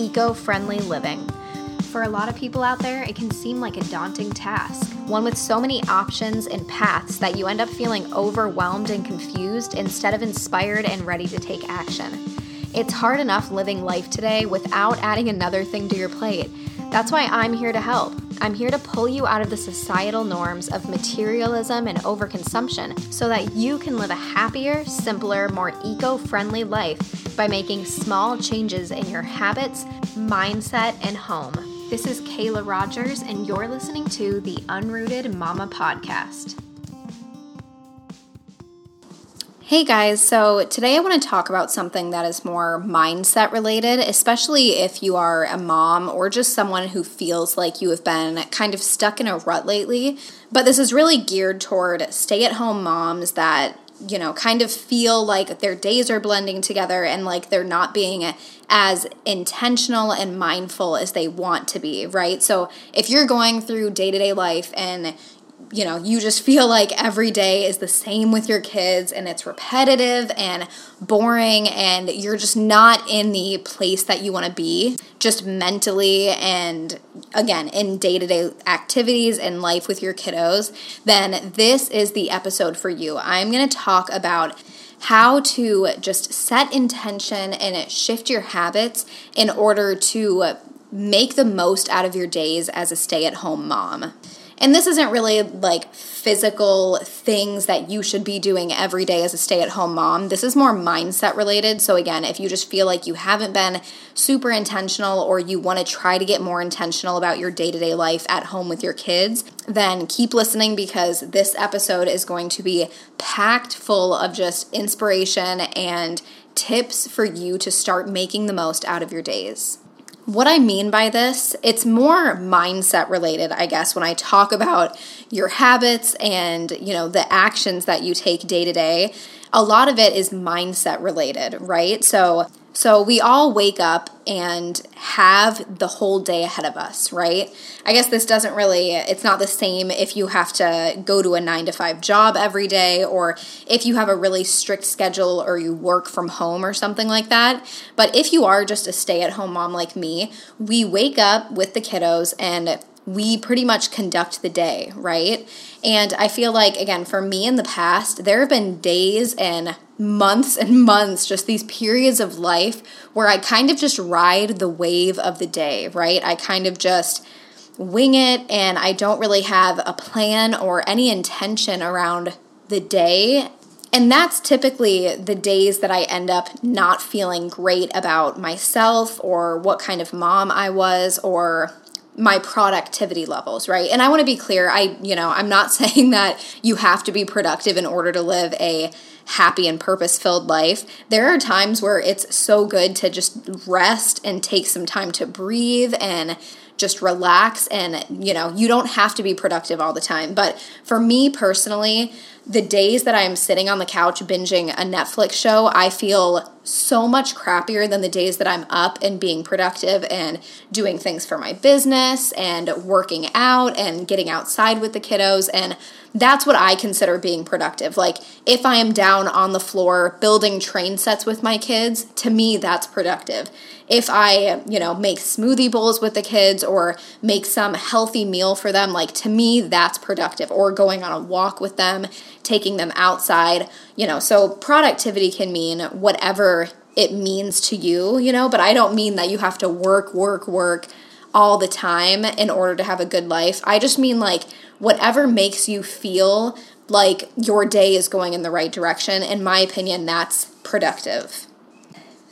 eco friendly living. For a lot of people out there, it can seem like a daunting task, one with so many options and paths that you end up feeling overwhelmed and confused instead of inspired and ready to take action. It's hard enough living life today without adding another thing to your plate. That's why I'm here to help. I'm here to pull you out of the societal norms of materialism and overconsumption so that you can live a happier, simpler, more eco friendly life by making small changes in your habits, mindset, and home. This is Kayla Rogers, and you're listening to the Unrooted Mama Podcast. Hey guys, so today I want to talk about something that is more mindset related, especially if you are a mom or just someone who feels like you have been kind of stuck in a rut lately. But this is really geared toward stay at home moms that, you know, kind of feel like their days are blending together and like they're not being as intentional and mindful as they want to be, right? So if you're going through day to day life and you know, you just feel like every day is the same with your kids and it's repetitive and boring and you're just not in the place that you want to be, just mentally and again, in day to day activities and life with your kiddos, then this is the episode for you. I'm going to talk about how to just set intention and shift your habits in order to make the most out of your days as a stay at home mom. And this isn't really like physical things that you should be doing every day as a stay at home mom. This is more mindset related. So, again, if you just feel like you haven't been super intentional or you want to try to get more intentional about your day to day life at home with your kids, then keep listening because this episode is going to be packed full of just inspiration and tips for you to start making the most out of your days. What I mean by this, it's more mindset related, I guess, when I talk about your habits and, you know, the actions that you take day to day. A lot of it is mindset related, right? So so we all wake up and have the whole day ahead of us, right? I guess this doesn't really, it's not the same if you have to go to a nine to five job every day or if you have a really strict schedule or you work from home or something like that. But if you are just a stay at home mom like me, we wake up with the kiddos and we pretty much conduct the day, right? And I feel like, again, for me in the past, there have been days and months and months, just these periods of life where I kind of just ride the wave of the day, right? I kind of just wing it and I don't really have a plan or any intention around the day. And that's typically the days that I end up not feeling great about myself or what kind of mom I was or my productivity levels, right? And I want to be clear, I, you know, I'm not saying that you have to be productive in order to live a happy and purpose filled life. There are times where it's so good to just rest and take some time to breathe and just relax and you know you don't have to be productive all the time but for me personally the days that i'm sitting on the couch binging a netflix show i feel so much crappier than the days that i'm up and being productive and doing things for my business and working out and getting outside with the kiddos and that's what I consider being productive. Like if I am down on the floor building train sets with my kids, to me that's productive if I, you know, make smoothie bowls with the kids or make some healthy meal for them, like to me, that's productive. Or going on a walk with them, taking them outside, you know. So productivity can mean whatever it means to you, you know, but I don't mean that you have to work, work, work all the time in order to have a good life. I just mean like whatever makes you feel like your day is going in the right direction. In my opinion, that's productive.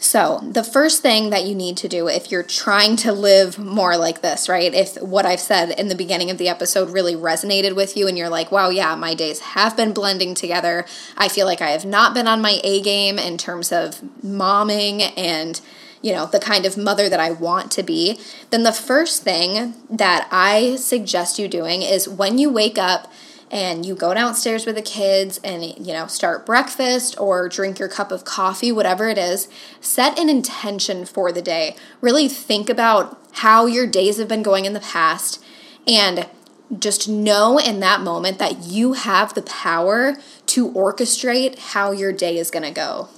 So, the first thing that you need to do if you're trying to live more like this, right? If what I've said in the beginning of the episode really resonated with you and you're like, wow, yeah, my days have been blending together. I feel like I have not been on my A game in terms of momming and you know, the kind of mother that I want to be, then the first thing that I suggest you doing is when you wake up, and you go downstairs with the kids and you know start breakfast or drink your cup of coffee whatever it is set an intention for the day. Really think about how your days have been going in the past and just know in that moment that you have the power to orchestrate how your day is going to go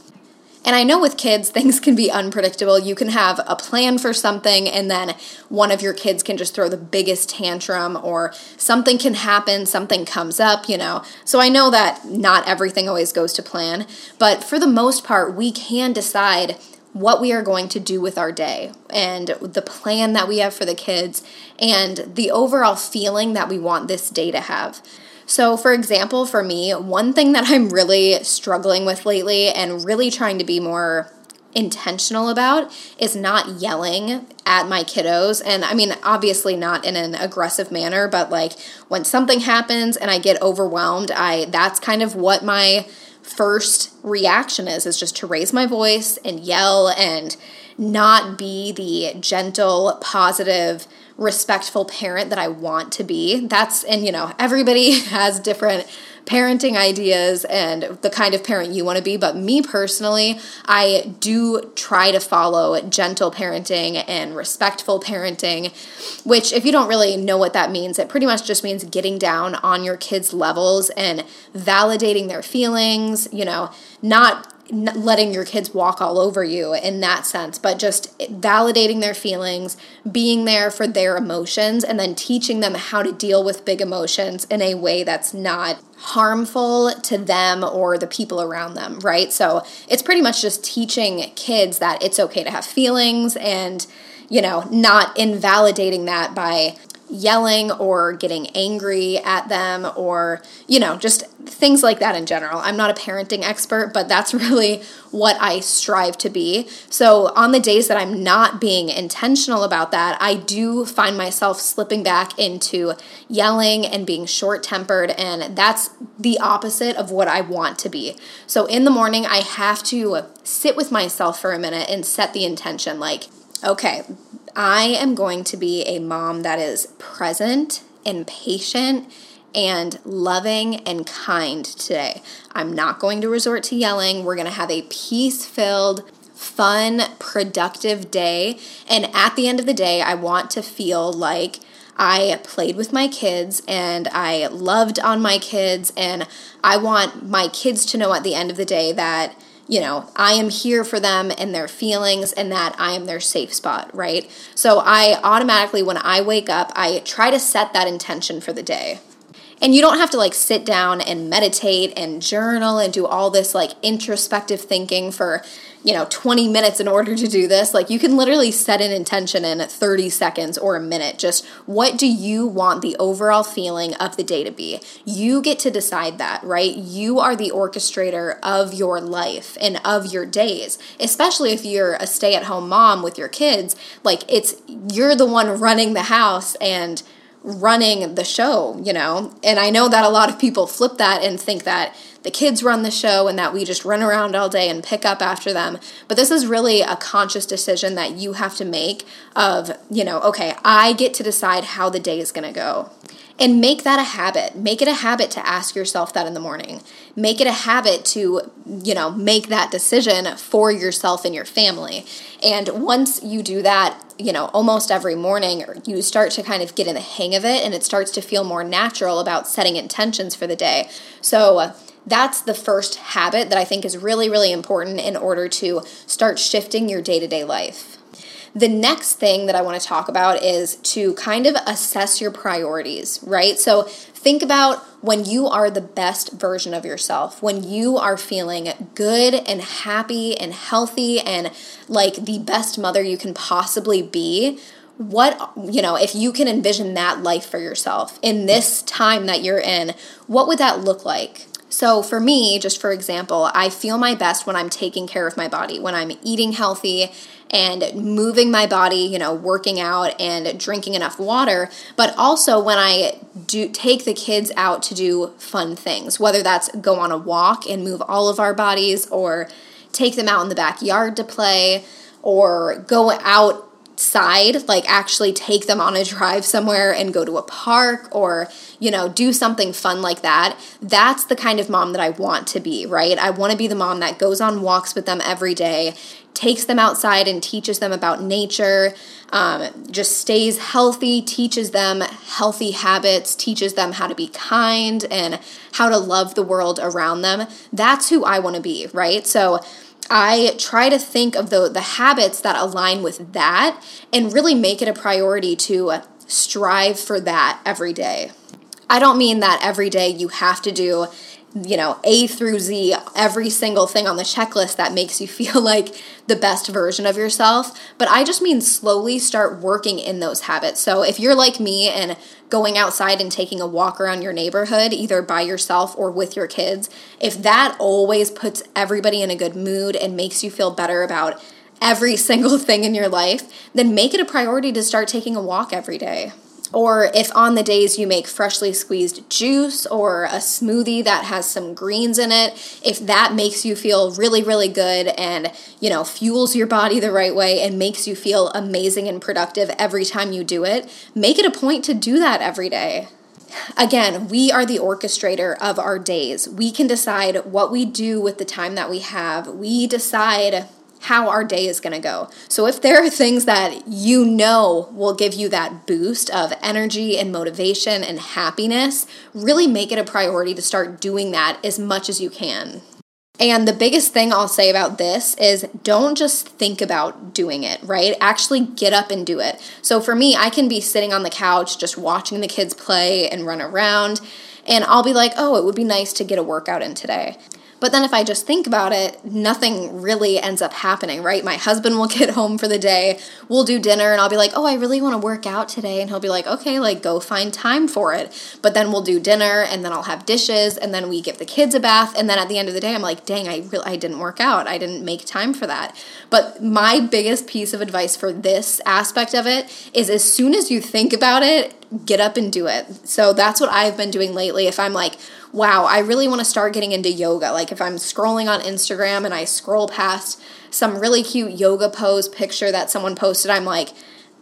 And I know with kids, things can be unpredictable. You can have a plan for something, and then one of your kids can just throw the biggest tantrum, or something can happen, something comes up, you know. So I know that not everything always goes to plan, but for the most part, we can decide what we are going to do with our day and the plan that we have for the kids and the overall feeling that we want this day to have. So, for example, for me, one thing that I'm really struggling with lately and really trying to be more intentional about is not yelling at my kiddos. And I mean, obviously not in an aggressive manner, but like when something happens and I get overwhelmed, I that's kind of what my first reaction is is just to raise my voice and yell and not be the gentle, positive, respectful parent that I want to be. That's, and you know, everybody has different parenting ideas and the kind of parent you want to be. But me personally, I do try to follow gentle parenting and respectful parenting, which, if you don't really know what that means, it pretty much just means getting down on your kids' levels and validating their feelings, you know, not letting your kids walk all over you in that sense, but just validating their feelings, being there for their emotions, and then teaching them how to deal with big emotions in a way that's not harmful to them or the people around them, right? So it's pretty much just teaching kids that it's okay to have feelings and, you know, not invalidating that by yelling or getting angry at them or, you know, just things like that in general. I'm not a parenting expert, but that's really what I strive to be. So, on the days that I'm not being intentional about that, I do find myself slipping back into yelling and being short tempered, and that's the opposite of what I want to be. So, in the morning, I have to sit with myself for a minute and set the intention like, okay, I am going to be a mom that is present and patient and loving and kind today. I'm not going to resort to yelling. We're going to have a peace filled, fun, productive day. And at the end of the day, I want to feel like I played with my kids and I loved on my kids. And I want my kids to know at the end of the day that you know, I am here for them and their feelings and that I am their safe spot, right? So I automatically, when I wake up, I try to set that intention for the day. And you don't have to like sit down and meditate and journal and do all this like introspective thinking for you know 20 minutes in order to do this. Like you can literally set an intention in 30 seconds or a minute. Just what do you want the overall feeling of the day to be? You get to decide that right? You are the orchestrator of your life and of your days especially if you're a stay-at-home mom with your kids. Like it's you're the one running the house and running the show, you know? And I know that a lot of people flip that and think that the kids run the show and that we just run around all day and pick up after them. But this is really a conscious decision that you have to make of, you know, okay, I get to decide how the day is going to go. And make that a habit. Make it a habit to ask yourself that in the morning. Make it a habit to, you know, make that decision for yourself and your family. And once you do that, you know, almost every morning, you start to kind of get in the hang of it and it starts to feel more natural about setting intentions for the day. So, uh, that's the first habit that I think is really, really important in order to start shifting your day to day life. The next thing that I want to talk about is to kind of assess your priorities, right? So think about when you are the best version of yourself, when you are feeling good and happy and healthy and like the best mother you can possibly be. What, you know, if you can envision that life for yourself in this time that you're in, what would that look like? So, for me, just for example, I feel my best when I'm taking care of my body, when I'm eating healthy and moving my body, you know, working out and drinking enough water, but also when I do take the kids out to do fun things, whether that's go on a walk and move all of our bodies or take them out in the backyard to play or go out side, like actually take them on a drive somewhere and go to a park or, you know, do something fun like that. That's the kind of mom that I want to be, right? I want to be the mom that goes on walks with them every day, takes them outside and teaches them about nature, um, just stays healthy, teaches them healthy habits, teaches them how to be kind and how to love the world around them. That's who I want to be, right? So, I try to think of the, the habits that align with that and really make it a priority to strive for that every day. I don't mean that every day you have to do you know, A through Z, every single thing on the checklist that makes you feel like the best version of yourself. But I just mean slowly start working in those habits. So if you're like me and going outside and taking a walk around your neighborhood, either by yourself or with your kids, if that always puts everybody in a good mood and makes you feel better about every single thing in your life, then make it a priority to start taking a walk every day. Or if on the days you make freshly squeezed juice or a smoothie that has some greens in it, if that makes you feel really, really good and, you know, fuels your body the right way and makes you feel amazing and productive every time you do it, make it a point to do that every day. Again, we are the orchestrator of our days. We can decide what we do with the time that we have. We decide how our day is going to go. So if there are things that you know will give you that boost of energy and motivation and happiness, really make it a priority to start doing that as much as you can. And the biggest thing I'll say about this is don't just think about doing it, right? Actually get up and do it. So for me, I can be sitting on the couch just watching the kids play and run around, and I'll be like, oh, it would be nice to get a workout in today. But then if I just think about it, nothing really ends up happening, right? My husband will get home for the day, we'll do dinner, and I'll be like, oh, I really want to work out today. And he'll be like, okay, like go find time for it. But then we'll do dinner, and then I'll have dishes, and then we give the kids a bath. And then at the end of the day, I'm like, dang, I, really, I didn't work out. I didn't make time for that. But my biggest piece of advice for this aspect of it is as soon as you think about it, get up and do it. So that's what I've been doing lately. If I'm like, wow, I really want to start getting into yoga. Like if I'm scrolling on Instagram and I scroll past some really cute yoga pose picture that someone posted, I'm like,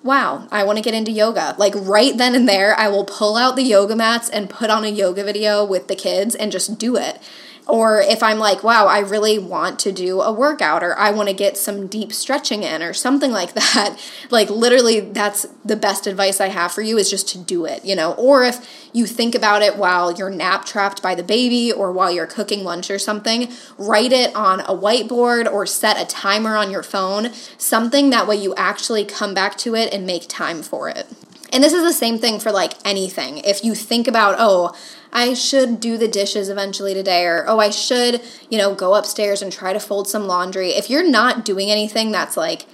wow, I want to get into yoga. Like right then and there, I will pull out the yoga mats and put on a yoga video with the kids and just do it. Or if I'm like, wow, I really want to do a workout or I want to get some deep stretching in or something like that, like literally that's the best advice I have for you is just to do it, you know? Or if you think about it while you're nap trapped by the baby or while you're cooking lunch or something, write it on a whiteboard or set a timer on your phone, something that way you actually come back to it and make time for it. And this is the same thing for like anything. If you think about, oh, I should do the dishes eventually today, or oh, I should, you know, go upstairs and try to fold some laundry. If you're not doing anything that's like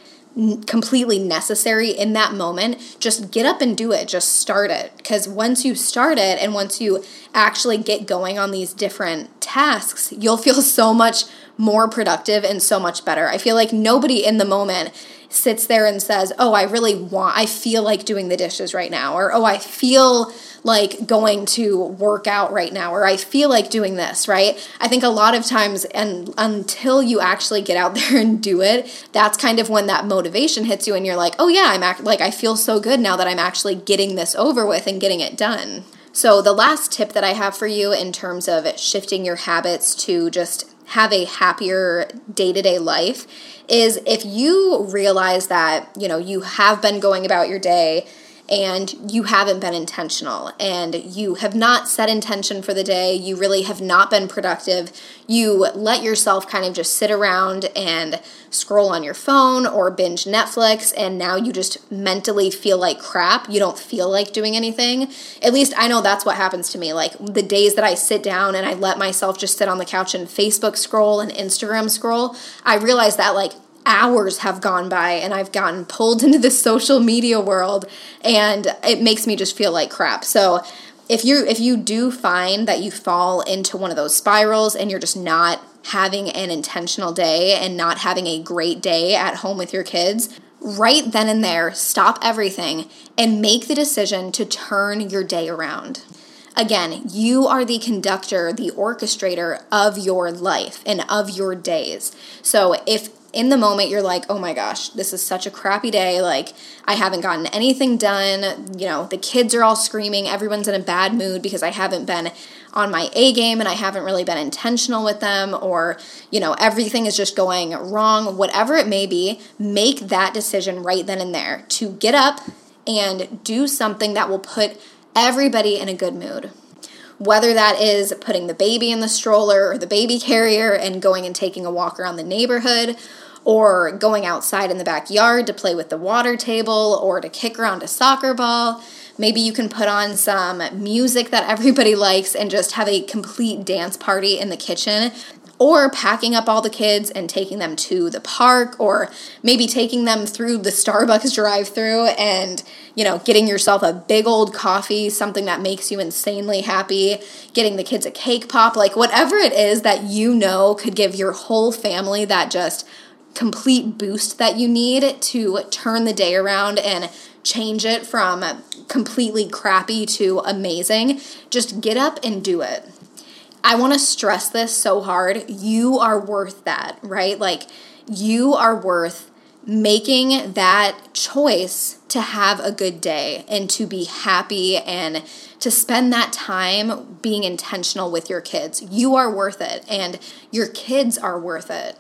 completely necessary in that moment, just get up and do it. Just start it. Because once you start it and once you actually get going on these different tasks, you'll feel so much more productive and so much better. I feel like nobody in the moment sits there and says, Oh, I really want, I feel like doing the dishes right now, or Oh, I feel like going to work out right now or I feel like doing this, right? I think a lot of times and until you actually get out there and do it, that's kind of when that motivation hits you and you're like, "Oh yeah, I'm act- like I feel so good now that I'm actually getting this over with and getting it done." So the last tip that I have for you in terms of shifting your habits to just have a happier day-to-day life is if you realize that, you know, you have been going about your day and you haven't been intentional and you have not set intention for the day, you really have not been productive, you let yourself kind of just sit around and scroll on your phone or binge Netflix, and now you just mentally feel like crap. You don't feel like doing anything. At least I know that's what happens to me. Like the days that I sit down and I let myself just sit on the couch and Facebook scroll and Instagram scroll, I realize that like hours have gone by and I've gotten pulled into the social media world and it makes me just feel like crap. So if you if you do find that you fall into one of those spirals and you're just not having an intentional day and not having a great day at home with your kids, right then and there, stop everything and make the decision to turn your day around. Again, you are the conductor, the orchestrator of your life and of your days. So if in the moment you're like, oh my gosh, this is such a crappy day. Like, I haven't gotten anything done. You know, the kids are all screaming. Everyone's in a bad mood because I haven't been on my A game and I haven't really been intentional with them, or, you know, everything is just going wrong. Whatever it may be, make that decision right then and there to get up and do something that will put everybody in a good mood whether that is putting the baby in the stroller or the baby carrier and going and taking a walk around the neighborhood, or going outside in the backyard to play with the water table or to kick around a soccer ball. Maybe you can put on some music that everybody likes and just have a complete dance party in the kitchen or packing up all the kids and taking them to the park or maybe taking them through the Starbucks drive-through and you know getting yourself a big old coffee something that makes you insanely happy getting the kids a cake pop like whatever it is that you know could give your whole family that just complete boost that you need to turn the day around and change it from completely crappy to amazing just get up and do it I want to stress this so hard. You are worth that, right? Like, you are worth making that choice to have a good day and to be happy and to spend that time being intentional with your kids. You are worth it, and your kids are worth it.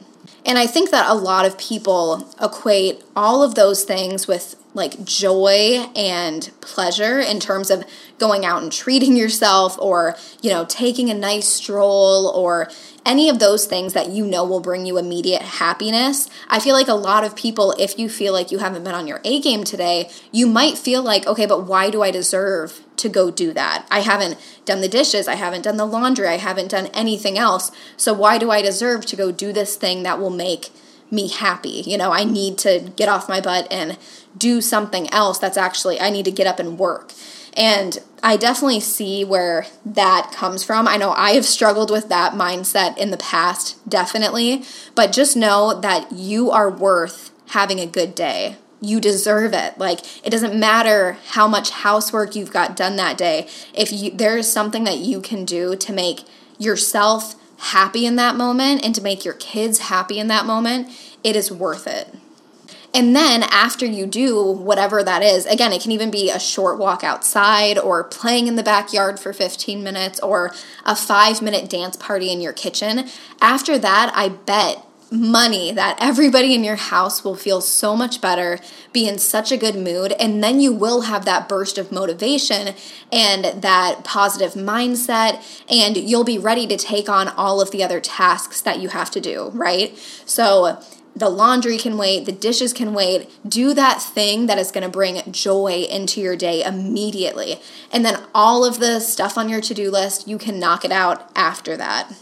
And I think that a lot of people equate all of those things with like joy and pleasure in terms of going out and treating yourself or, you know, taking a nice stroll or any of those things that you know will bring you immediate happiness. I feel like a lot of people, if you feel like you haven't been on your A game today, you might feel like, okay, but why do I deserve to go do that? I haven't done the dishes, I haven't done the laundry, I haven't done anything else. So why do I deserve to go do this thing that will make me happy? You know, I need to get off my butt and do something else that's actually, I need to get up and work. And I definitely see where that comes from. I know I have struggled with that mindset in the past, definitely. But just know that you are worth having a good day. You deserve it. Like it doesn't matter how much housework you've got done that day. If you there is something that you can do to make yourself happy in that moment and to make your kids happy in that moment, it is worth it. And then after you do whatever that is, again, it can even be a short walk outside or playing in the backyard for 15 minutes or a five minute dance party in your kitchen. After that, I bet money that everybody in your house will feel so much better, be in such a good mood, and then you will have that burst of motivation and that positive mindset, and you'll be ready to take on all of the other tasks that you have to do, right? So, the laundry can wait, the dishes can wait. Do that thing that is going to bring joy into your day immediately. And then all of the stuff on your to do list, you can knock it out after that.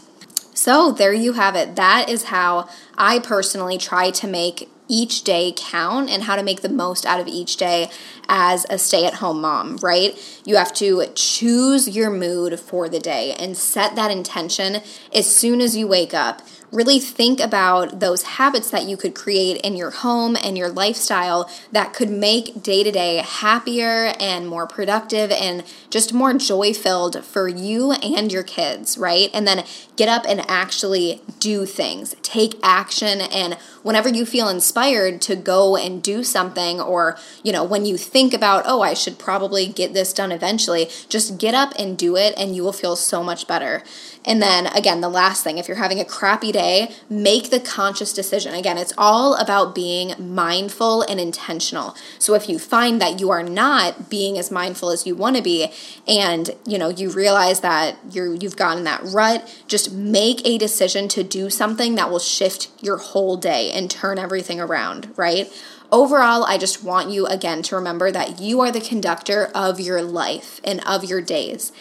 So, there you have it. That is how I personally try to make each day count and how to make the most out of each day as a stay at home mom, right? You have to choose your mood for the day and set that intention as soon as you wake up really think about those habits that you could create in your home and your lifestyle that could make day to day happier and more productive and just more joy filled for you and your kids, right? And then get up and actually do things, take action. And whenever you feel inspired to go and do something, or, you know, when you think about, oh, I should probably get this done eventually, just get up and do it, and you will feel so much better. And then again, the last thing, if you're having a crappy day, make the conscious decision. Again, it's all about being mindful and intentional. So if you find that you are not being as mindful as you want to be and, you know, you realize that you're you've gotten that rut, just make a decision to do something that will shift your whole day and turn everything around, right? Overall, I just want you again to remember that you are the conductor of your life and of your days.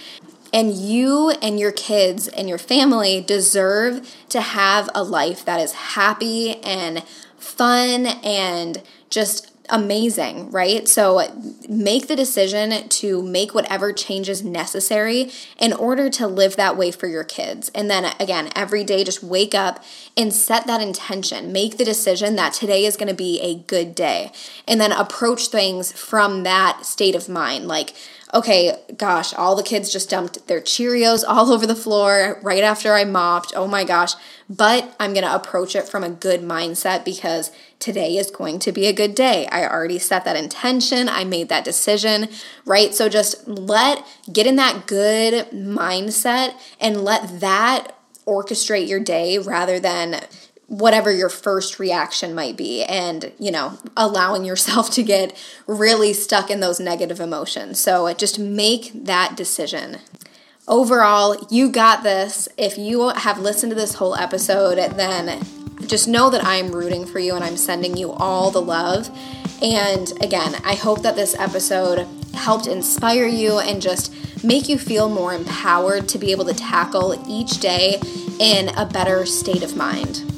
And you and your kids and your family deserve to have a life that is happy and fun and just amazing, right? So make the decision to make whatever changes necessary in order to live that way for your kids. And then again, every day just wake up and set that intention. Make the decision that today is going to be a good day. And then approach things from that state of mind. Like, okay, gosh, all the kids just dumped their Cheerios all over the floor right after I mopped. Oh my gosh. But I'm going to approach it from a good mindset because today is going to be a good day. I already set that intention, I made that decision, right? So just let, get in that good mindset and let that orchestrate your day rather than whatever your first reaction might be and you know allowing yourself to get really stuck in those negative emotions so uh, just make that decision overall, you got this. If you have listened to this whole episode, then just know that I'm rooting for you and I'm sending you all the love. And again, I hope that this episode helped inspire you and just make you feel more empowered to be able to tackle each day in a better state of mind.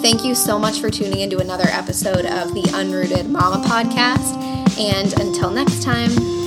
Thank you so much for tuning into another episode of the Unrooted Mama podcast. And until next time,